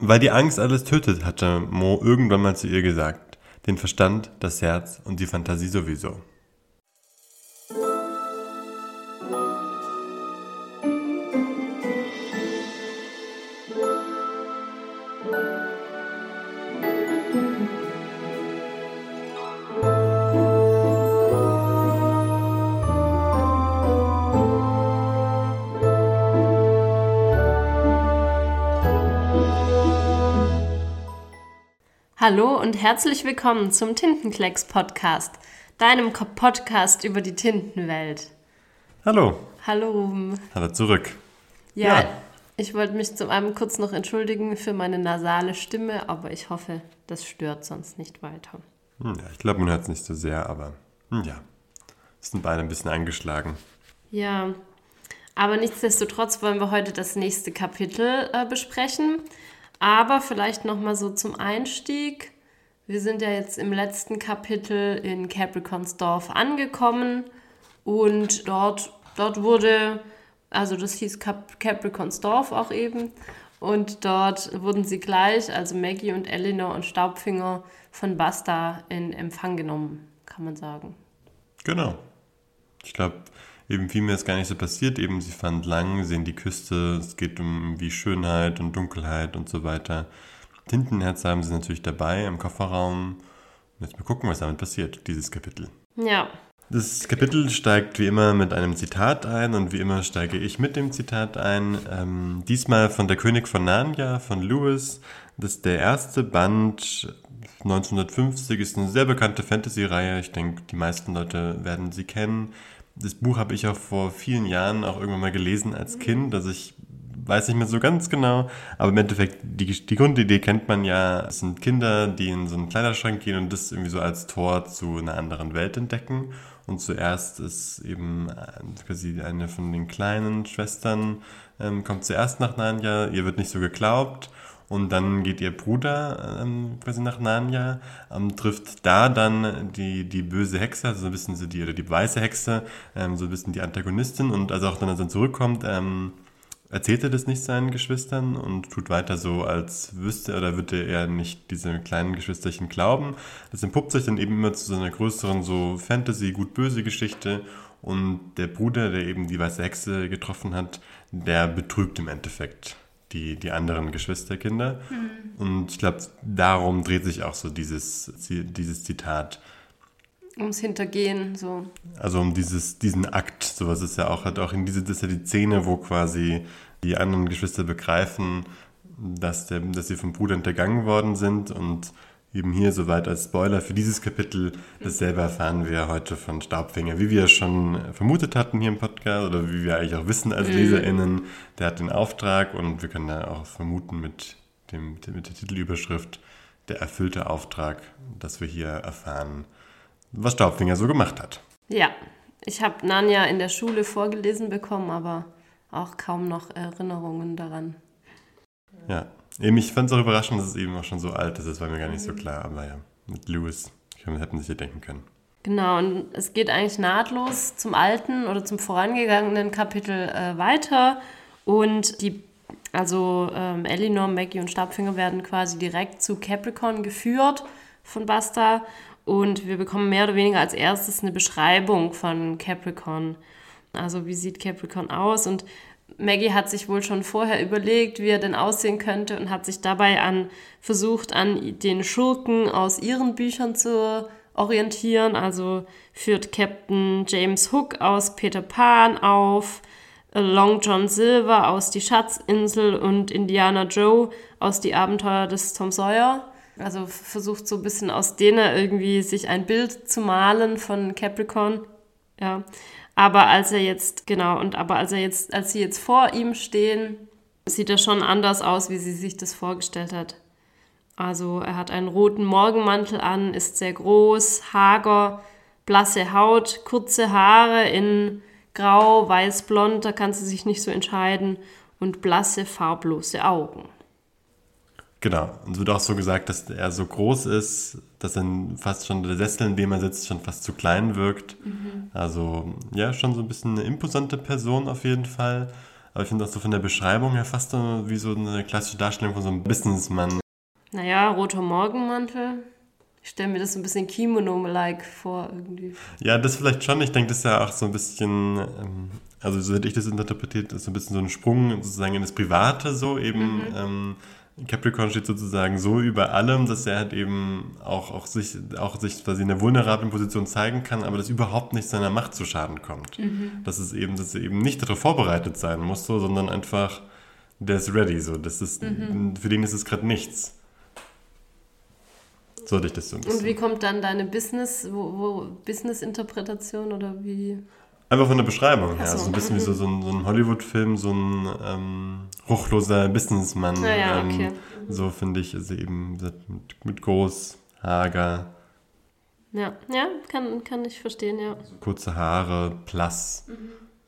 Weil die Angst alles tötet, hatte Mo irgendwann mal zu ihr gesagt. Den Verstand, das Herz und die Fantasie sowieso. Hallo und herzlich willkommen zum Tintenklecks Podcast, deinem Podcast über die Tintenwelt. Hallo. Hallo Ruben. Hallo zurück. Ja, ja. ich wollte mich zum einen kurz noch entschuldigen für meine nasale Stimme, aber ich hoffe, das stört sonst nicht weiter. Hm, ja, ich glaube, man hört es nicht so sehr, aber hm, ja, sind beide ein bisschen eingeschlagen. Ja, aber nichtsdestotrotz wollen wir heute das nächste Kapitel äh, besprechen. Aber vielleicht noch mal so zum Einstieg. Wir sind ja jetzt im letzten Kapitel in Capricornsdorf angekommen und dort, dort wurde, also das hieß Cap Capricornsdorf auch eben, und dort wurden sie gleich, also Maggie und Eleanor und Staubfinger von Basta in Empfang genommen, kann man sagen. Genau. Ich glaube, eben viel mehr ist gar nicht so passiert. Eben sie fand lang, sehen die Küste, es geht um wie Schönheit und Dunkelheit und so weiter. Tintenherz haben sie natürlich dabei im Kofferraum. Jetzt mal gucken, was damit passiert, dieses Kapitel. Ja. Das Kapitel steigt wie immer mit einem Zitat ein und wie immer steige ich mit dem Zitat ein. Ähm, diesmal von Der König von Narnia von Lewis. Das ist der erste Band 1950, ist eine sehr bekannte Fantasy-Reihe. Ich denke, die meisten Leute werden sie kennen das Buch habe ich auch vor vielen Jahren auch irgendwann mal gelesen als Kind. Also ich weiß nicht mehr so ganz genau, aber im Endeffekt, die, die Grundidee kennt man ja. Es sind Kinder, die in so einen Kleiderschrank gehen und das irgendwie so als Tor zu einer anderen Welt entdecken. Und zuerst ist eben äh, quasi eine von den kleinen Schwestern, ähm, kommt zuerst nach Narnia, ihr wird nicht so geglaubt und dann geht ihr Bruder ähm, quasi nach Narnia, ähm, trifft da dann die, die böse Hexe, also so ein bisschen die, oder die weiße Hexe, ähm, so bisschen die Antagonistin. Und also auch dann, als er zurückkommt, ähm, erzählt er das nicht seinen Geschwistern und tut weiter so, als wüsste oder würde er nicht diese kleinen Geschwisterchen glauben. Das entpuppt sich dann eben immer zu so einer größeren so Fantasy-gut-böse Geschichte und der Bruder, der eben die weiße Hexe getroffen hat, der betrügt im Endeffekt die, die anderen Geschwisterkinder. Mhm. Und ich glaube, darum dreht sich auch so dieses, dieses Zitat. Ums Hintergehen, so. Also um dieses, diesen Akt, sowas ist ja auch, hat auch in diese, das ist ja die Szene, wo quasi die anderen Geschwister begreifen, dass, der, dass sie vom Bruder hintergangen worden sind und eben hier soweit als Spoiler für dieses Kapitel. Dasselbe erfahren wir heute von Staubfinger, wie wir schon vermutet hatten hier im Podcast oder wie wir eigentlich auch wissen als mhm. LeserInnen. Der hat den Auftrag und wir können da auch vermuten mit, dem, mit der Titelüberschrift der erfüllte Auftrag, dass wir hier erfahren, was Staubfinger so gemacht hat. Ja, ich habe Nanja in der Schule vorgelesen bekommen, aber auch kaum noch Erinnerungen daran. Ja, Eben, ich fand es auch überraschend, dass es eben auch schon so alt ist. Das war mir gar nicht so klar. Aber ja, mit Lewis hätten sich ja denken können. Genau, und es geht eigentlich nahtlos zum alten oder zum vorangegangenen Kapitel äh, weiter. Und die, also ähm, Elinor, Maggie und Stabfinger werden quasi direkt zu Capricorn geführt von Basta. Und wir bekommen mehr oder weniger als erstes eine Beschreibung von Capricorn. Also wie sieht Capricorn aus? Und Maggie hat sich wohl schon vorher überlegt, wie er denn aussehen könnte und hat sich dabei an versucht, an den Schurken aus ihren Büchern zu orientieren. Also führt Captain James Hook aus Peter Pan auf, Long John Silver aus Die Schatzinsel und Indiana Joe aus Die Abenteuer des Tom Sawyer. Also versucht so ein bisschen aus denen irgendwie sich ein Bild zu malen von Capricorn. Ja. Aber als er jetzt, genau, und aber als er jetzt, als sie jetzt vor ihm stehen, sieht er schon anders aus, wie sie sich das vorgestellt hat. Also er hat einen roten Morgenmantel an, ist sehr groß, hager, blasse Haut, kurze Haare in grau, weiß, blond, da kann sie sich nicht so entscheiden und blasse, farblose Augen. Genau. Und es wird auch so gesagt, dass er so groß ist, dass dann fast schon der Sessel, in dem er sitzt, schon fast zu klein wirkt. Mhm. Also ja, schon so ein bisschen eine imposante Person auf jeden Fall. aber ich finde auch so von der Beschreibung her fast so wie so eine klassische Darstellung von so einem Businessman. Naja, roter Morgenmantel. Ich stelle mir das so ein bisschen Kimono-like vor irgendwie. Ja, das vielleicht schon. Ich denke, das ist ja auch so ein bisschen, ähm, also so hätte ich das interpretiert, ist so ein bisschen so ein Sprung sozusagen in das Private so eben. Ähm, Capricorn steht sozusagen so über allem, dass er halt eben auch, auch sich, auch sich quasi in der vulnerablen Position zeigen kann, aber das überhaupt nicht seiner Macht zu Schaden kommt. Dass es eben, dass er eben nicht darauf vorbereitet sein muss, so, sondern einfach, der ist ready, so. Das ist, für den ist es gerade nichts. So hatte ich das so ein Und bisschen. wie kommt dann deine Business, wo, wo Business-Interpretation oder wie? Einfach von der Beschreibung her. So, So ein bisschen wie so, so ein, so ein Hollywood-Film, so ein ähm, ruchloser Businessmann. Ja, ja, ähm, okay. So finde ich, also eben mit, mit groß, hager, Ja, ja, kann, kann ich verstehen, ja. kurze Haare, blass.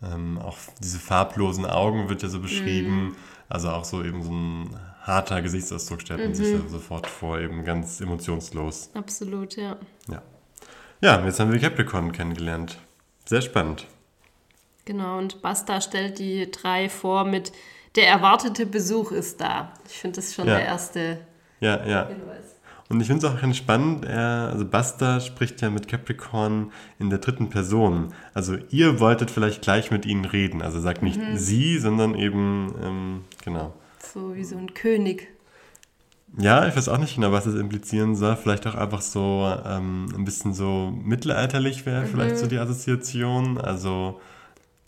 Ähm, auch diese farblosen Augen wird ja so beschrieben. Also auch so eben so ein harter Gesichtsausdruck stellt man sich da sofort vor, eben ganz emotionslos. Absolut, ja. Ja. Ja, jetzt haben wir Capricorn kennengelernt. Sehr spannend. Genau, und Basta stellt die drei vor mit der erwartete Besuch ist da. Ich finde das schon Ja. der erste Ja, ja. Hinweis. Und ich finde es auch ganz spannend, er, also Basta spricht ja mit Capricorn in der dritten Person. Also ihr wolltet vielleicht gleich mit ihnen reden. Also sagt nicht sie, sondern eben, ähm, genau. So wie so ein König. Ja, ich weiß auch nicht genau, was das implizieren soll. Vielleicht auch einfach so ähm, ein bisschen so mittelalterlich wäre vielleicht so die Assoziation. Also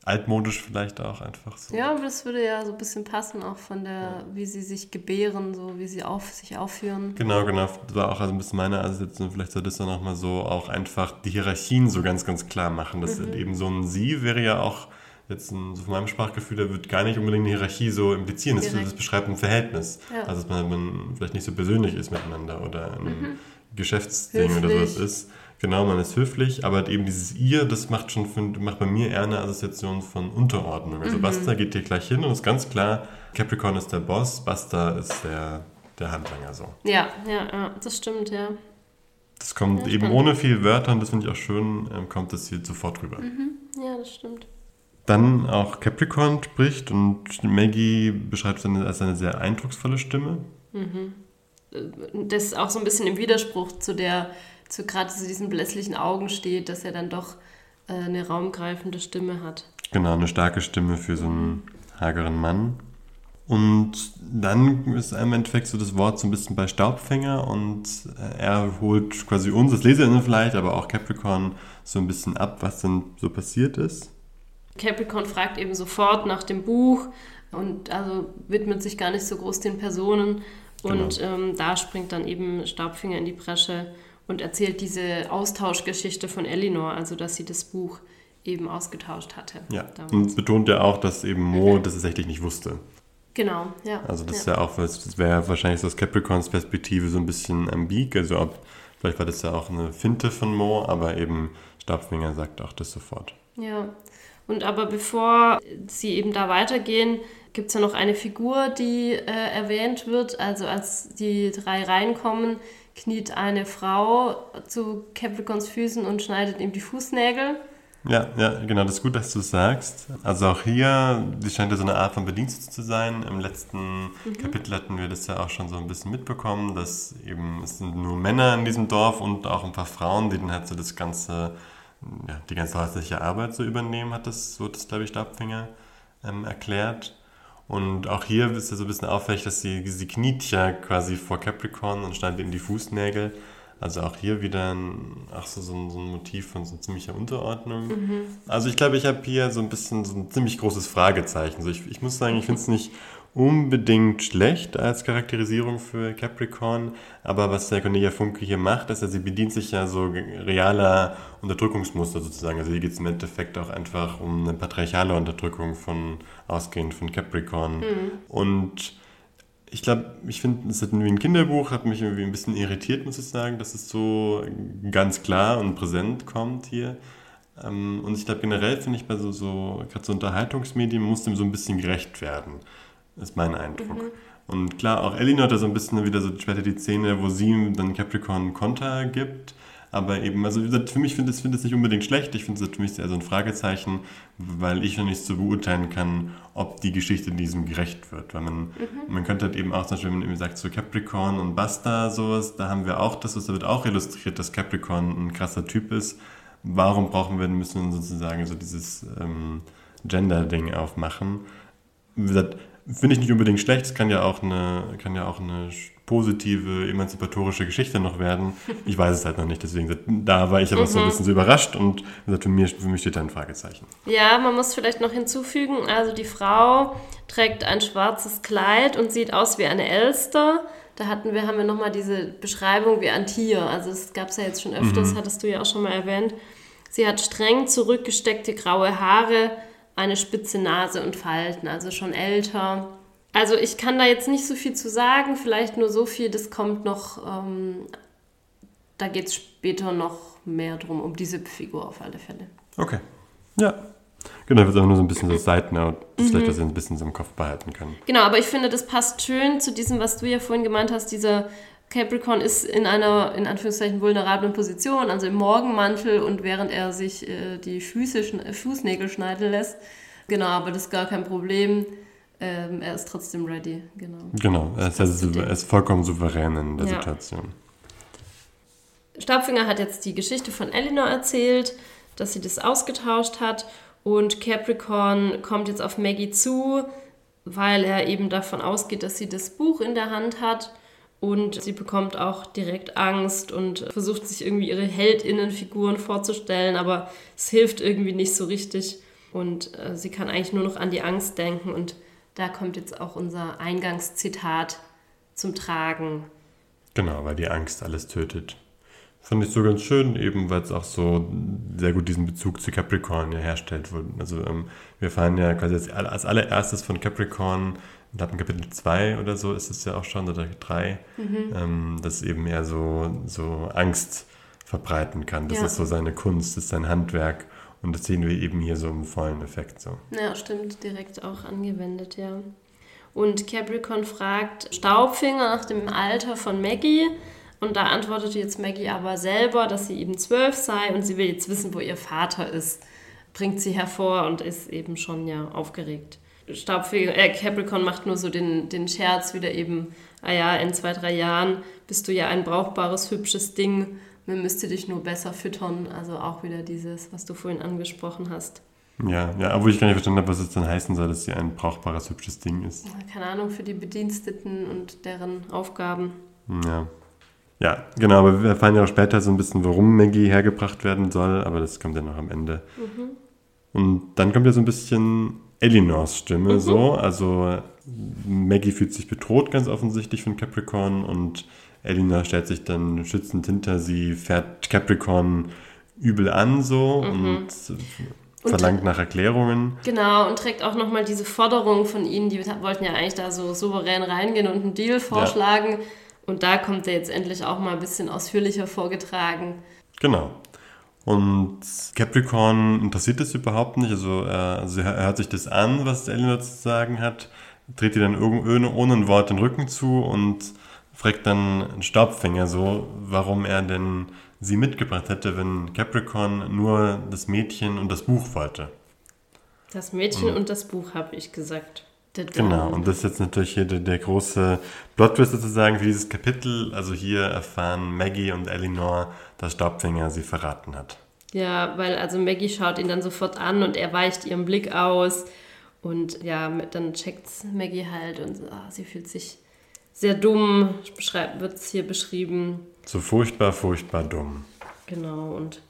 altmodisch vielleicht auch einfach so. Ja, aber das würde ja so ein bisschen passen, auch von der, wie sie sich gebären, so wie sie auf, sich aufführen. Genau, genau. Das war auch also ein bisschen meine Assoziation. Vielleicht soll das dann nochmal so auch einfach die Hierarchien so ganz, ganz klar machen. Dass Mhm. eben so ein Sie wäre ja auch jetzt ein, so von meinem Sprachgefühl, da wird gar nicht unbedingt eine Hierarchie so implizieren. Das, Direkt. das beschreibt ein Verhältnis. Ja. Also dass man, man vielleicht nicht so persönlich ist miteinander oder ein Geschäftsding oder Mhm. Höflich. sowas ist. Genau, man ist höflich, aber eben dieses Ihr, das macht schon macht bei mir eher eine Assoziation von Unterordnung. Also Mhm. Basta geht hier gleich hin und ist ganz klar, Capricorn ist der Boss, Basta ist der, der Handlanger so. Ja, ja, ja, das stimmt, ja. Das kommt Ja, eben spannend. ohne viel Wörter und das finde ich auch schön, ähm, kommt das hier sofort rüber. Ja, das stimmt. Dann auch Capricorn spricht und Maggie beschreibt es als eine sehr eindrucksvolle Stimme. Das ist auch so ein bisschen im Widerspruch zu der, zu gerade zu diesen blässlichen Augen steht, dass er dann doch äh, eine raumgreifende Stimme hat. Genau, eine starke Stimme für so einen hageren Mann. Und dann ist im Endeffekt so das Wort so ein bisschen bei Staubfänger und äh, er holt quasi uns, das LeserInnen vielleicht, aber auch Capricorn so ein bisschen ab, was denn so passiert ist. Capricorn fragt eben sofort nach dem Buch und also widmet sich gar nicht so groß den Personen. Und ähm, da springt dann eben Staubfinger in die Bresche und erzählt diese Austauschgeschichte von Elinor, also dass sie das Buch eben ausgetauscht hatte. Ja, damals. und betont ja auch, dass eben Mo das tatsächlich nicht wusste. Genau, ja. Also das ist ja. ja auch, das wäre wahrscheinlich so aus Capricorns Perspektive so ein bisschen ambig. Also ob, vielleicht war das ja auch eine Finte von Mo, aber eben Stabfinger sagt auch das sofort. Ja, und aber bevor sie eben da weitergehen, gibt es ja noch eine Figur, die äh, erwähnt wird. Also als die drei reinkommen, kniet eine Frau zu Capricorns Füßen und schneidet ihm die Fußnägel. Ja, ja, genau, das ist gut, dass du es sagst. Also auch hier, die scheint ja so eine Art von Bedienst zu sein. Im letzten Kapitel hatten wir das ja auch schon so ein bisschen mitbekommen, dass eben es sind nur Männer in diesem Dorf und auch ein paar Frauen, die dann halt so das ganze, ja, die ganze häusliche Arbeit so übernehmen, hat das, so das, glaube ich, Stabfinger ähm, erklärt. Und auch hier ist ja so ein bisschen auffällig, dass sie, sie kniet ja quasi vor Capricorn und schneidet ihm die Fußnägel. Also auch hier wieder ein, ach so, so, ein, so ein Motiv von so ziemlicher Unterordnung. Also ich glaube, ich habe hier so ein bisschen so ein ziemlich großes Fragezeichen. So ich, ich muss sagen, ich finde es nicht unbedingt schlecht als Charakterisierung für Capricorn, aber was der Cornelia Funke hier macht, ist, dass sie bedient sich ja so realer Unterdrückungsmuster sozusagen. Also hier geht es im Endeffekt auch einfach um eine patriarchale Unterdrückung von ausgehend von Capricorn. Und ich glaube, ich finde, es ist irgendwie ein Kinderbuch, hat mich irgendwie ein bisschen irritiert, muss ich sagen, dass es so ganz klar und präsent kommt hier. Ähm, Und ich glaube, generell finde ich bei so, so gerade so Unterhaltungsmedien muss dem so ein bisschen gerecht werden, ist mein Eindruck. Und klar, auch Elinor hat da so ein bisschen wieder so später die Szene, wo sie ihm dann Capricorn Konter gibt. Aber eben, also wie gesagt, für mich finde ich es nicht unbedingt schlecht. Ich finde es für mich eher so ein Fragezeichen, weil ich noch nicht so beurteilen kann, ob die Geschichte diesem gerecht wird. Weil man, mhm. man könnte halt eben auch zum Beispiel, wenn man eben sagt, so Capricorn und Basta, sowas, da haben wir auch das, da wird auch illustriert, dass Capricorn ein krasser Typ ist. Warum brauchen wir, müssen wir sozusagen so dieses ähm, Gender-Ding aufmachen? Wie gesagt, finde ich nicht unbedingt schlecht. Es kann ja auch eine, kann ja auch eine positive, emanzipatorische Geschichte noch werden. Ich weiß es halt noch nicht, deswegen da war ich aber mhm. so ein mhm. bisschen so überrascht und gesagt, für, mich, für mich steht da ein Fragezeichen. Ja, man muss vielleicht noch hinzufügen, also die Frau trägt ein schwarzes Kleid und sieht aus wie eine Elster. Da hatten wir, haben wir nochmal diese Beschreibung wie ein Tier. Also es gab es ja jetzt schon öfters, mhm. hattest du ja auch schon mal erwähnt. Sie hat streng zurückgesteckte graue Haare, eine spitze Nase und Falten, also schon älter. Also ich kann da jetzt nicht so viel zu sagen, vielleicht nur so viel, das kommt noch, ähm, da geht es später noch mehr drum, um diese Figur auf alle Fälle. Okay. Ja. Genau, das ist auch nur so ein bisschen so mhm. vielleicht, dass ihr ein bisschen so im Kopf behalten kann. Genau, aber ich finde, das passt schön zu diesem, was du ja vorhin gemeint hast, dieser Capricorn ist in einer, in Anführungszeichen, vulnerablen Position, also im Morgenmantel und während er sich äh, die Füße, Fußnägel schneiden lässt. Genau, aber das ist gar kein Problem. Ähm, er ist trotzdem ready, genau. Genau, er ist, er ist vollkommen souverän in der ja. Situation. Stabfinger hat jetzt die Geschichte von Eleanor erzählt, dass sie das ausgetauscht hat und Capricorn kommt jetzt auf Maggie zu, weil er eben davon ausgeht, dass sie das Buch in der Hand hat und sie bekommt auch direkt Angst und versucht sich irgendwie ihre Heldinnenfiguren vorzustellen, aber es hilft irgendwie nicht so richtig. Und äh, sie kann eigentlich nur noch an die Angst denken. Und da kommt jetzt auch unser Eingangszitat zum Tragen. Genau, weil die Angst alles tötet. Fand ich so ganz schön, eben weil es auch so sehr gut diesen Bezug zu Capricorn ja herstellt. Also ähm, wir fahren ja quasi als, als allererstes von Capricorn ich glaube, in Kapitel 2 oder so ist es ja auch schon, oder 3, mhm. ähm, dass eben er so, so Angst verbreiten kann. Das ja. ist so seine Kunst, das ist sein Handwerk. Und das sehen wir eben hier so im vollen Effekt so. Ja, stimmt, direkt auch angewendet, ja. Und Capricorn fragt Staubfinger nach dem Alter von Maggie. Und da antwortet jetzt Maggie aber selber, dass sie eben zwölf sei und sie will jetzt wissen, wo ihr Vater ist. Bringt sie hervor und ist eben schon ja aufgeregt. Staubfänger, äh, Capricorn macht nur so den, den Scherz wieder eben, ah ja, in zwei, drei Jahren bist du ja ein brauchbares, hübsches Ding, man müsste dich nur besser füttern. Also auch wieder dieses, was du vorhin angesprochen hast. Ja, ja, obwohl ich gar nicht verstanden habe, was es dann heißen soll, dass sie ein brauchbares, hübsches Ding ist. Keine Ahnung, für die Bediensteten und deren Aufgaben. Ja. Ja, genau, aber wir erfahren ja auch später so ein bisschen, warum Maggie hergebracht werden soll, aber das kommt ja noch am Ende. Mhm. Und dann kommt ja so ein bisschen Elinors Stimme mhm. so. Also Maggie fühlt sich bedroht ganz offensichtlich von Capricorn und Elinor stellt sich dann schützend hinter sie, fährt Capricorn übel an so mhm. und verlangt und, nach Erklärungen. Genau, und trägt auch nochmal diese Forderung von ihnen, die wollten ja eigentlich da so souverän reingehen und einen Deal vorschlagen. Ja. Und da kommt er jetzt endlich auch mal ein bisschen ausführlicher vorgetragen. Genau. Und Capricorn interessiert das überhaupt nicht. Also, er, also er hört sich das an, was Eleanor zu sagen hat, dreht ihr dann ohne, ohne ein Wort den Rücken zu und fragt dann einen Staubfänger so, warum er denn sie mitgebracht hätte, wenn Capricorn nur das Mädchen und das Buch wollte. Das Mädchen und, und das Buch, habe ich gesagt. Genau, und das ist jetzt natürlich hier der, der große Plot-Twist sozusagen für dieses Kapitel. Also hier erfahren Maggie und Eleanor, dass Staubfänger sie verraten hat. Ja, weil also Maggie schaut ihn dann sofort an und er weicht ihren Blick aus. Und ja, dann checkt Maggie halt und ah, sie fühlt sich sehr dumm, wird es hier beschrieben. So furchtbar, furchtbar dumm. Genau, und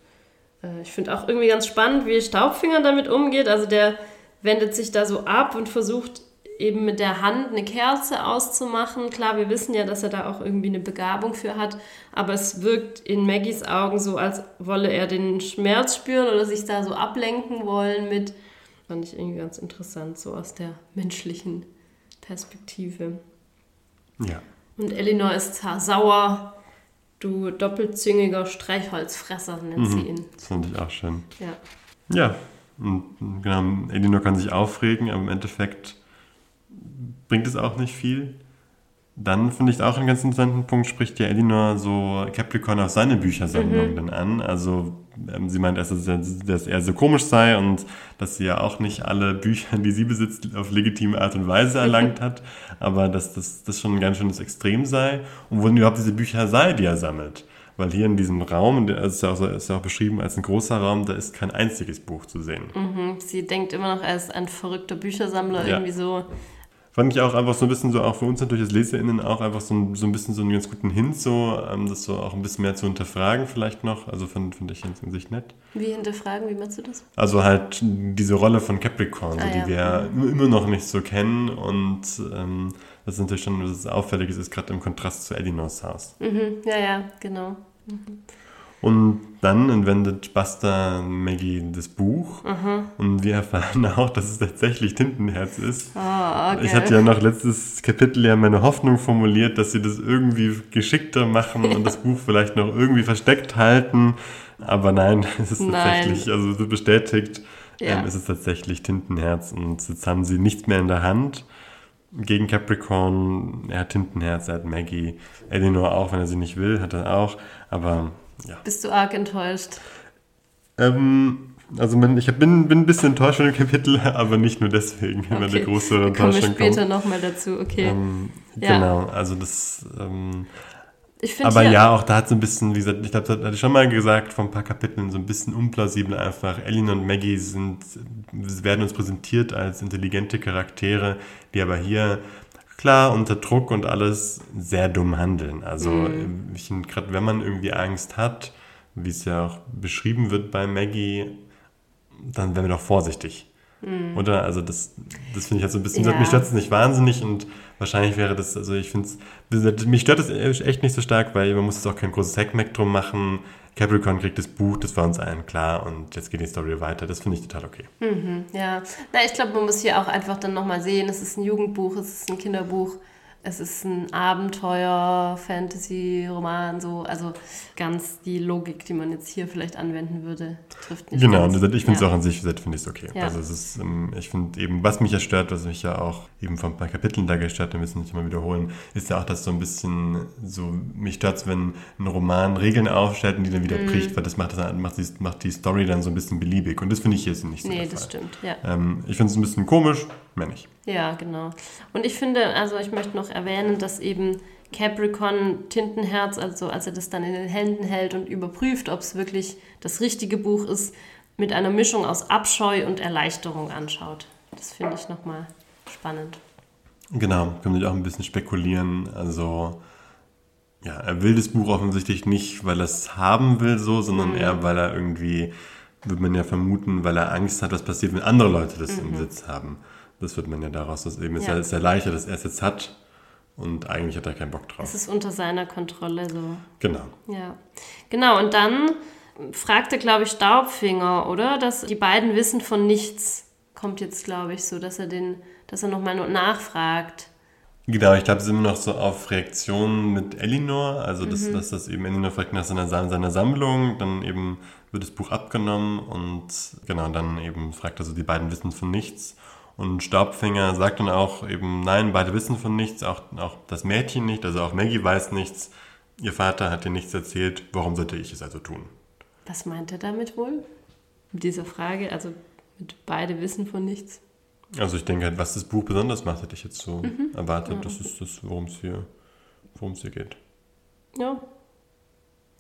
äh, ich finde auch irgendwie ganz spannend, wie Staubfinger damit umgeht. Also der wendet sich da so ab und versucht eben mit der Hand eine Kerze auszumachen. Klar, wir wissen ja, dass er da auch irgendwie eine Begabung für hat, aber es wirkt in Maggies Augen so, als wolle er den Schmerz spüren oder sich da so ablenken wollen mit. Fand ich irgendwie ganz interessant, so aus der menschlichen Perspektive. Ja. Und Elinor ist sauer. Du doppelzüngiger Streichholzfresser nennt mhm, sie ihn. Das fand ich auch schön. Ja. Ja, und genau, Elinor kann sich aufregen, aber im Endeffekt bringt es auch nicht viel. Dann finde ich auch einen ganz interessanten Punkt, spricht ja Elinor so Capricorn auf seine Büchersammlung Mhm. dann an. Also ähm, sie meint erst, dass er, dass er so komisch sei und dass sie ja auch nicht alle Bücher, die sie besitzt, auf legitime Art und Weise erlangt hat, aber dass das, das schon ein ganz schönes Extrem sei und wo denn überhaupt diese Bücher sei, die er sammelt. Weil hier in diesem Raum, der ist ja, auch, ist ja auch beschrieben als ein großer Raum, da ist kein einziges Buch zu sehen. Mhm. Sie denkt immer noch, er ist ein verrückter Büchersammler, Ja. irgendwie so. Fand ich auch einfach so ein bisschen so, auch für uns natürlich als LeserInnen auch einfach so ein, so ein bisschen so einen ganz guten Hint, so, ähm, das so auch ein bisschen mehr zu hinterfragen vielleicht noch. Also finde find ich in sich nett. Wie hinterfragen, wie machst du das? Also halt diese Rolle von Capricorn, so, Ah, die ja. wir im- immer noch nicht so kennen und ähm, das ist natürlich schon was Auffälliges ist, gerade im Kontrast zu Elinors Haus. Mhm. Ja, ja, genau. Und dann entwendet Buster Maggie das Buch Mhm. und wir erfahren auch, dass es tatsächlich Tintenherz ist. Oh, okay. Ich hatte ja noch letztes Kapitel ja meine Hoffnung formuliert, dass sie das irgendwie geschickter machen und das Buch vielleicht noch irgendwie versteckt halten. Aber nein, es ist Nein. tatsächlich, also so bestätigt, Ja. ähm, es ist tatsächlich Tintenherz und jetzt haben sie nichts mehr in der Hand. Gegen Capricorn, er hat Tintenherz, er hat Maggie, Eleanor auch, wenn er sie nicht will, hat er auch. Aber ja. Bist du arg enttäuscht? Ähm, also man, ich bin, bin ein bisschen enttäuscht von dem Kapitel, aber nicht nur deswegen, wenn Okay. eine große Da kommen wir Enttäuschung kommt. später nochmal dazu, okay. Ähm, Ja. Genau, also das. Ähm, aber hier, ja, auch da hat so ein bisschen, wie gesagt, ich glaube, das hatte ich schon mal gesagt, vor ein paar Kapiteln, so ein bisschen unplausibel einfach. Elinor und Maggie sind, werden uns präsentiert als intelligente Charaktere, die aber hier klar unter Druck und alles sehr dumm handeln. Also, Mhm. ich finde, gerade wenn man irgendwie Angst hat, wie es ja auch beschrieben wird bei Maggie, dann wären wir doch vorsichtig. Oder? Also das, das finde ich halt so ein bisschen, Mhm. Ja. mich stört es nicht wahnsinnig und wahrscheinlich wäre das, also ich finde es, mich stört es echt nicht so stark, weil man muss jetzt auch kein großes Hackmack drum machen. Capricorn kriegt das Buch, das war uns allen klar und jetzt geht die Story weiter. Das finde ich total okay. Mhm, ja. Na, ich glaube, man muss hier auch einfach dann nochmal sehen, es ist ein Jugendbuch, es ist ein Kinderbuch, es ist ein Abenteuer, Fantasy, Roman, so. Also ganz die Logik, die man jetzt hier vielleicht anwenden würde, trifft nicht Genau, ganz. und ich finde es ja. auch an sich, finde ich es okay. Ja. Also es ist, ähm, ich finde eben, was mich ja stört, was mich ja auch eben von ein paar Kapiteln da gestört, wir müssen nicht immer wiederholen, ist ja auch, dass so ein bisschen so, mich stört es, wenn ein Roman Regeln aufstellt und die dann wieder Mhm. bricht, weil das macht, das macht, die, macht die Story dann so ein bisschen beliebig und das finde ich hier nicht so Nee, das Fall. stimmt, ja. Ähm, ich finde es ein bisschen komisch, mehr nicht. Ja, genau. Und ich finde, also ich möchte noch erwähnen, dass eben Capricorn Tintenherz, also als er das dann in den Händen hält und überprüft, ob es wirklich das richtige Buch ist, mit einer Mischung aus Abscheu und Erleichterung anschaut. Das finde ich nochmal spannend. Genau, kann man auch ein bisschen spekulieren. Also, ja, er will das Buch offensichtlich nicht, weil er es haben will, so, sondern eher, weil er irgendwie, würde man ja vermuten, weil er Angst hat, was passiert, wenn andere Leute das im Besitz haben. Das wird man ja daraus, dass eben ist Ja. ist ja leichter, dass er es jetzt hat und eigentlich hat er keinen Bock Es drauf. ist unter seiner Kontrolle so. Genau. Ja. Genau, und dann fragte, glaube ich, Staubfinger, oder? Dass die beiden wissen von nichts. Kommt jetzt, glaube ich, so, dass er den, dass er nochmal nachfragt. Genau, ich glaube, es ist immer noch so auf Reaktionen mit Elinor, also dass, dass das eben Elinor fragt nach seiner, seiner Sammlung, dann eben wird das Buch abgenommen und genau, dann eben fragt er so, die beiden wissen von nichts. Und Staubfinger sagt dann auch eben, nein, beide wissen von nichts, auch, auch das Mädchen nicht, also auch Maggie weiß nichts. Ihr Vater hat ihr nichts erzählt, warum sollte ich es also tun? Was meint er damit wohl? Mit dieser Frage, also mit beide wissen von nichts. Also ich denke halt, was das Buch besonders macht, hätte ich jetzt so erwartet. Das ist das, worum es hier, worum es hier geht. Ja.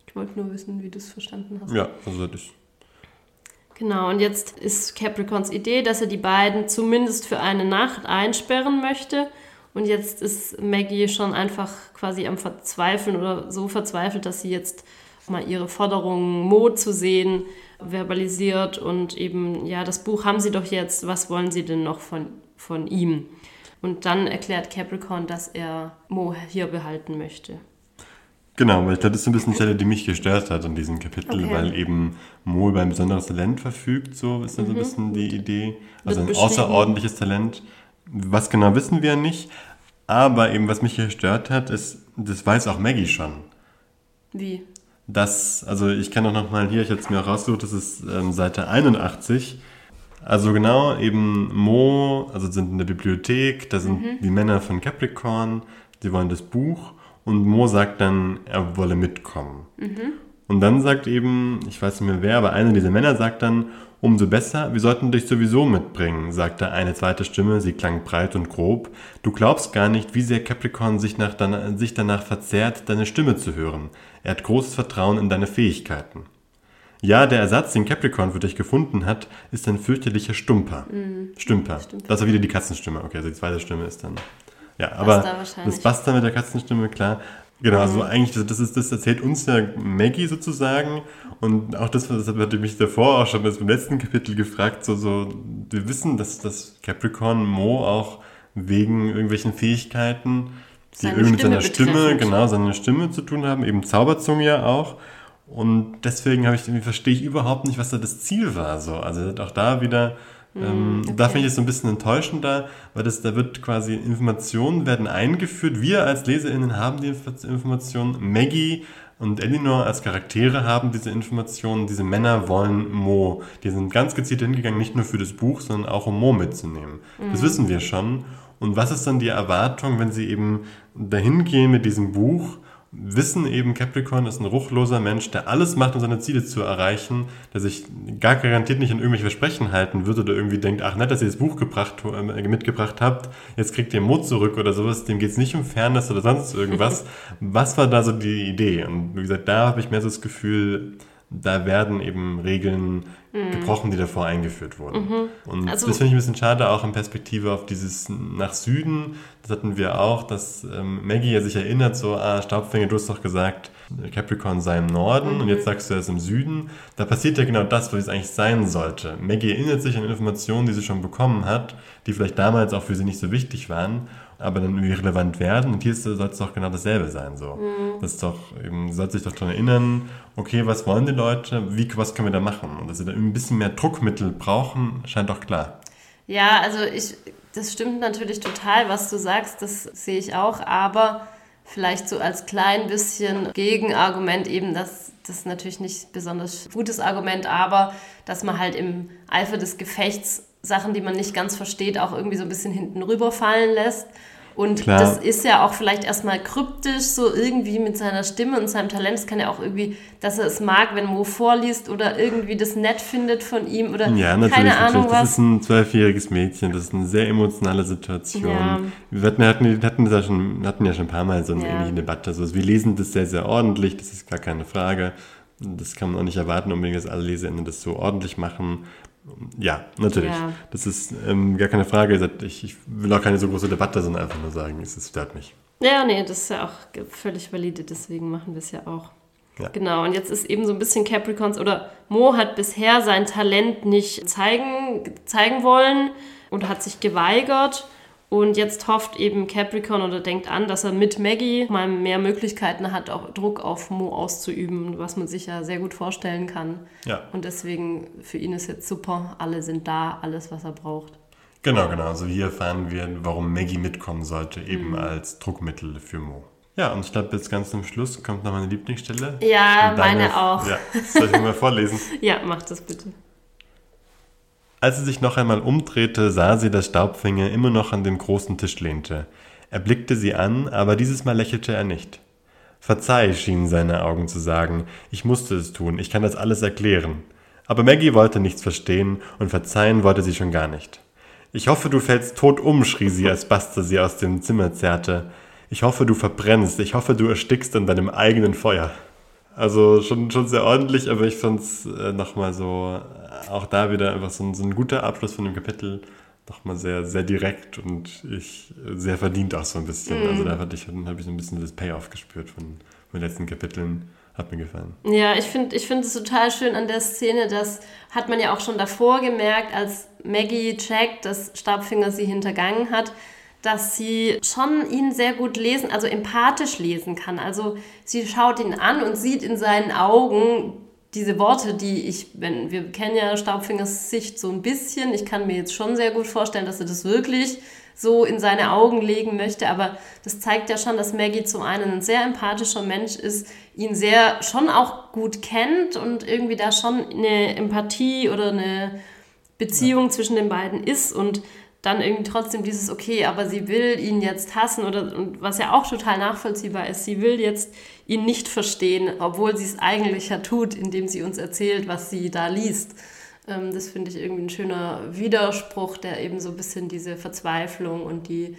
Ich wollte nur wissen, wie du es verstanden hast. Ja, also das ist Genau, und jetzt ist Capricorns Idee, dass er die beiden zumindest für eine Nacht einsperren möchte. Und jetzt ist Maggie schon einfach quasi am Verzweifeln oder so verzweifelt, dass sie jetzt mal ihre Forderung, Mo zu sehen, verbalisiert und eben, ja, das Buch haben sie doch jetzt, was wollen sie denn noch von, von ihm? Und dann erklärt Capricorn, dass er Mo hier behalten möchte. Genau, weil ich glaube, das ist so ein bisschen die Stelle, die mich gestört hat in diesem Kapitel, Okay. weil eben Mo über ein besonderes Talent verfügt, so ist dann so ein bisschen die Idee. Also ein Mhm. außerordentliches Talent. Was genau wissen wir nicht, aber eben was mich gestört hat, ist, das weiß auch Maggie schon. Wie? Das, also ich kann auch nochmal hier, ich habe es mir auch rausgesucht, das ist ähm, Seite 81. Also genau, eben Mo, also sind in der Bibliothek, da sind die Männer von Capricorn, sie wollen das Buch und Mo sagt dann, er wolle mitkommen. Und dann sagt eben, ich weiß nicht mehr wer, aber einer dieser Männer sagt dann, umso besser, wir sollten dich sowieso mitbringen, sagte eine zweite Stimme, sie klang breit und grob. Du glaubst gar nicht, wie sehr Capricorn sich, nach, sich danach verzehrt, deine Stimme zu hören. Er hat großes Vertrauen in deine Fähigkeiten. Ja, der Ersatz, den Capricorn für dich gefunden hat, ist ein fürchterlicher Stumper. Stümper. Das war wieder die Katzenstimme. Okay, also die zweite Stimme ist dann. Ja, aber wahrscheinlich. das Basta mit der Katzenstimme, klar. Genau, also eigentlich, das, ist, das erzählt uns ja Maggie sozusagen. Und auch das, das hatte mich davor auch schon im letzten Kapitel gefragt, so, so, wir wissen, dass das Capricorn Mo auch wegen irgendwelchen Fähigkeiten, die irgendwie mit seiner Stimme, betreffend. genau, seine Stimme zu tun haben, eben Zauberzunge ja auch. Und deswegen habe ich, verstehe ich überhaupt nicht, was da das Ziel war. So. Also auch da wieder, ähm, da finde ich es so ein bisschen enttäuschender, weil das, da wird quasi Informationen werden eingeführt. Wir als LeserInnen haben die Inf- Informationen. Maggie und Elinor als Charaktere haben diese Informationen. Diese Männer wollen Mo. Die sind ganz gezielt hingegangen, nicht nur für das Buch, sondern auch um Mo mitzunehmen. Das wissen wir schon. Und was ist dann die Erwartung, wenn sie eben dahin gehen mit diesem Buch? Wissen eben, Capricorn ist ein ruchloser Mensch, der alles macht, um seine Ziele zu erreichen, der sich gar garantiert nicht an irgendwelche Versprechen halten wird oder irgendwie denkt, ach nett, dass ihr das Buch gebracht, äh, mitgebracht habt, jetzt kriegt ihr Mut zurück oder sowas, dem geht es nicht um Fairness oder sonst irgendwas. Was war da so die Idee? Und wie gesagt, da habe ich mehr so das Gefühl, da werden eben Regeln gebrochen, die davor eingeführt wurden. Und Also- das finde ich ein bisschen schade, auch in Perspektive auf dieses nach Süden. Das hatten wir auch, dass ähm, Maggie ja sich erinnert, so, ah, Staubfänger, du hast doch gesagt, Capricorn sei im Norden und jetzt sagst du, er ist im Süden. Da passiert ja genau das, was es eigentlich sein sollte. Maggie erinnert sich an Informationen, die sie schon bekommen hat, die vielleicht damals auch für sie nicht so wichtig waren, aber dann irgendwie relevant werden. Und hier soll es doch genau dasselbe sein. So. Das ist doch, eben, sollte sich doch daran erinnern, okay, was wollen die Leute, wie, was können wir da machen? Und dass sie da ein bisschen mehr Druckmittel brauchen, scheint doch klar. Ja, also ich, das stimmt natürlich total, was du sagst, das sehe ich auch, aber vielleicht so als klein bisschen Gegenargument eben, dass das natürlich nicht besonders gutes Argument, aber dass man halt im Eifer des Gefechts Sachen, die man nicht ganz versteht, auch irgendwie so ein bisschen hinten rüberfallen lässt. Und Klar. das ist ja auch vielleicht erstmal kryptisch, so irgendwie mit seiner Stimme und seinem Talent. Es kann ja auch irgendwie, dass er es mag, wenn Mo vorliest oder irgendwie das nett findet von ihm oder Ja, natürlich. keine natürlich. Ahnung das was. ist ein zwölfjähriges Mädchen, das ist eine sehr emotionale Situation. Ja. Wir hatten, hatten, hatten, das ja schon, hatten ja schon ein paar Mal so eine Ja. ähnliche Debatte. Also wir lesen das sehr, sehr ordentlich, das ist gar keine Frage. Das kann man auch nicht erwarten, unbedingt, dass alle LeserInnen das so ordentlich machen. Ja, natürlich. Ja. Das ist ähm, gar keine Frage. Ich, ich will auch keine so große Debatte, sondern einfach nur sagen, es stört mich. Ja, nee, das ist ja auch völlig valide, deswegen machen wir es ja auch. Ja. Genau, und jetzt ist eben so ein bisschen Capricorns oder Mo hat bisher sein Talent nicht zeigen, zeigen wollen und hat sich geweigert. Und jetzt hofft eben Capricorn oder denkt an, dass er mit Maggie mal mehr Möglichkeiten hat, auch Druck auf Mo auszuüben, was man sich ja sehr gut vorstellen kann. Ja. Und deswegen für ihn ist jetzt super, alle sind da, alles, was er braucht. Genau, genau. Also hier erfahren wir, warum Maggie mitkommen sollte, Mhm. eben als Druckmittel für Mo. Ja, und ich glaube, jetzt ganz zum Schluss kommt noch meine Lieblingsstelle. Ja, meine auch. Ja, soll ich mal vorlesen. Ja, mach das bitte. Als sie sich noch einmal umdrehte, sah sie, dass Staubfinger immer noch an dem großen Tisch lehnte. Er blickte sie an, aber dieses Mal lächelte er nicht. Verzeih, schienen seine Augen zu sagen, ich musste es tun, ich kann das alles erklären. Aber Maggie wollte nichts verstehen und verzeihen wollte sie schon gar nicht. Ich hoffe, du fällst tot um, schrie sie, als Buster sie aus dem Zimmer zerrte. Ich hoffe, du verbrennst, ich hoffe, du erstickst an deinem eigenen Feuer. Also schon, schon sehr ordentlich, aber ich fand es äh, nochmal so, auch da wieder einfach so ein, so ein guter Abschluss von dem Kapitel. Nochmal sehr, sehr direkt und ich sehr verdient auch so ein bisschen. Also da hatte ich, habe ich so ein bisschen das Payoff gespürt von, von den letzten Kapiteln. Hat mir gefallen. Ja, ich finde ich find es total schön an der Szene, das hat man ja auch schon davor gemerkt, als Maggie checkt, dass Stabfinger sie hintergangen hat, dass sie schon ihn sehr gut lesen, also empathisch lesen kann. Also sie schaut ihn an und sieht in seinen Augen diese Worte, die ich, wenn wir kennen ja Staubfingers Sicht so ein bisschen, ich kann mir jetzt schon sehr gut vorstellen, dass er das wirklich so in seine Augen legen möchte, aber das zeigt ja schon, dass Maggie zum einen ein sehr empathischer Mensch ist, ihn sehr schon auch gut kennt und irgendwie da schon eine Empathie oder eine Beziehung zwischen den beiden ist und dann irgendwie trotzdem dieses, okay, aber sie will ihn jetzt hassen oder und was ja auch total nachvollziehbar ist, sie will jetzt ihn nicht verstehen, obwohl sie es eigentlich ja tut, indem sie uns erzählt, was sie da liest. Ähm, das finde ich irgendwie ein schöner Widerspruch, der eben so ein bisschen diese Verzweiflung und die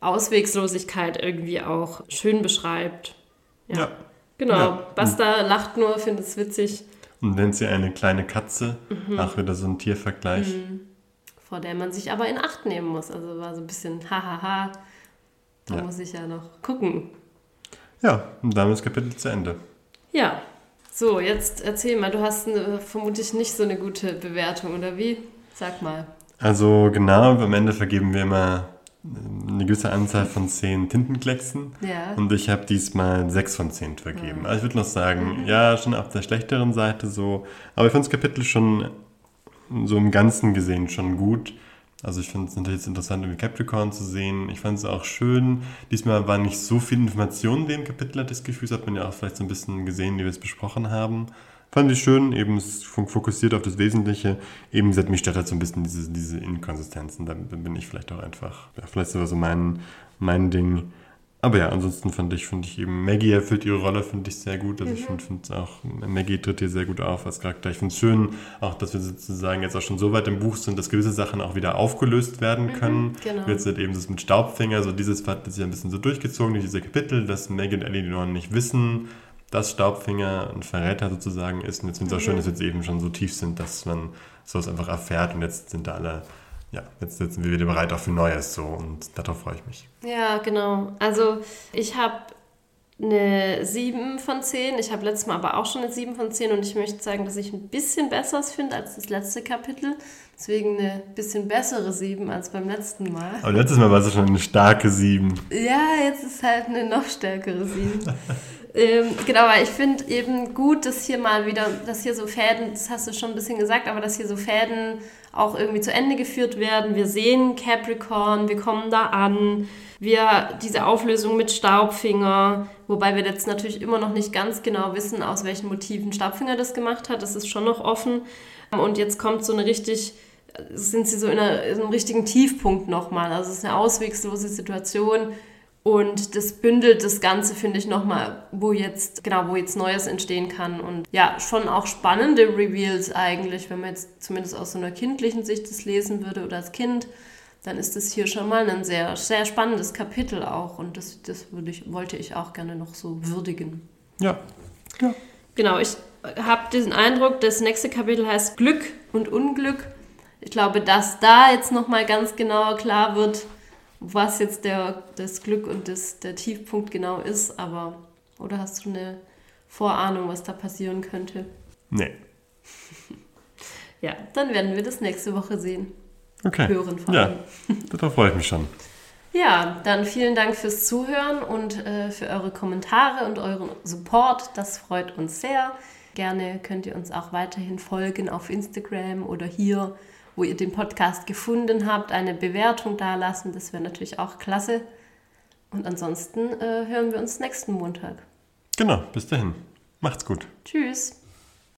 Auswegslosigkeit irgendwie auch schön beschreibt. Ja. ja. Genau. Ja. Basta lacht nur, findet es witzig. Und nennt sie eine kleine Katze. Mhm. Auch wieder so ein Tiervergleich. Mhm. Vor der man sich aber in Acht nehmen muss. Also war so ein bisschen hahaha. Da ja. muss ich ja noch gucken. Ja, und damit ist Kapitel zu Ende. Ja. So, jetzt erzähl mal, du hast eine, vermutlich nicht so eine gute Bewertung, oder wie? Sag mal. Also genau, am Ende vergeben wir immer eine gewisse Anzahl von zehn Tintenklecksen. Ja. Und ich habe diesmal sechs von zehn vergeben. Ja. Also ich würde noch sagen, mhm. ja, schon auf der schlechteren Seite so. Aber ich fand das Kapitel schon so im Ganzen gesehen schon gut. Also ich finde es natürlich interessant, irgendwie Capricorn zu sehen. Ich fand es auch schön. Diesmal war nicht so viel Information in dem Kapitel, hat das Gefühl. Das hat man ja auch vielleicht so ein bisschen gesehen, wie wir es besprochen haben. Fand ich schön, eben fokussiert auf das Wesentliche. Eben, gesagt, mich stört halt so ein bisschen diese, diese Inkonsistenzen. Da bin ich vielleicht auch einfach, ja, vielleicht sogar so mein, mein Ding. Aber ja, ansonsten fand ich, finde ich eben, Maggie erfüllt ihre Rolle, finde ich sehr gut. Also mhm. ich finde find auch, Maggie tritt hier sehr gut auf als Charakter. Ich finde es schön, auch, dass wir sozusagen jetzt auch schon so weit im Buch sind, dass gewisse Sachen auch wieder aufgelöst werden mhm, können. Mhm, genau. Jetzt halt eben das mit Staubfinger, so dieses hat sich ein bisschen so durchgezogen durch diese Kapitel, dass Maggie und Ellie noch nicht wissen, dass Staubfinger ein Verräter sozusagen ist. Und jetzt finde ich es auch schön, dass wir jetzt eben schon so tief sind, dass man sowas einfach erfährt und jetzt sind da alle, ja, jetzt sitzen wir wieder bereit auch für Neues so und darauf freue ich mich. Ja, genau. Also ich habe eine 7 von 10. Ich habe letztes Mal aber auch schon eine 7 von 10 und ich möchte sagen, dass ich ein bisschen besseres finde als das letzte Kapitel. Deswegen eine bisschen bessere 7 als beim letzten Mal. Aber letztes Mal war es schon eine starke 7. Ja, jetzt ist halt eine noch stärkere 7. Ähm, genau, weil ich finde eben gut, dass hier mal wieder, dass hier so Fäden, das hast du schon ein bisschen gesagt, aber dass hier so Fäden auch irgendwie zu Ende geführt werden. Wir sehen Capricorn, wir kommen da an, wir diese Auflösung mit Staubfinger, wobei wir jetzt natürlich immer noch nicht ganz genau wissen, aus welchen Motiven Staubfinger das gemacht hat. Das ist schon noch offen. Und jetzt kommt so eine richtig sind sie so in, einer, in einem richtigen Tiefpunkt nochmal. Also es ist eine auswegslose Situation und das bündelt das Ganze, finde ich, nochmal, wo jetzt, genau, wo jetzt Neues entstehen kann. Und ja, schon auch spannende Reveals eigentlich, wenn man jetzt zumindest aus so einer kindlichen Sicht das lesen würde oder als Kind, dann ist das hier schon mal ein sehr, sehr spannendes Kapitel auch. Und das, das würde ich, wollte ich auch gerne noch so würdigen. Ja. ja. Genau, ich habe diesen Eindruck, das nächste Kapitel heißt Glück und Unglück. Ich glaube, dass da jetzt nochmal ganz genau klar wird, was jetzt der, das Glück und das, der Tiefpunkt genau ist, aber oder hast du eine Vorahnung, was da passieren könnte? Nee. ja, dann werden wir das nächste Woche sehen. Okay. Hören vor allem. Ja, darauf freue ich mich schon. Ja, dann vielen Dank fürs Zuhören und äh, für eure Kommentare und euren Support. Das freut uns sehr. Gerne könnt ihr uns auch weiterhin folgen auf Instagram oder hier wo ihr den Podcast gefunden habt, eine Bewertung dalassen. Das wäre natürlich auch klasse. Und ansonsten äh, hören wir uns nächsten Montag. Genau, bis dahin. Macht's gut. Tschüss.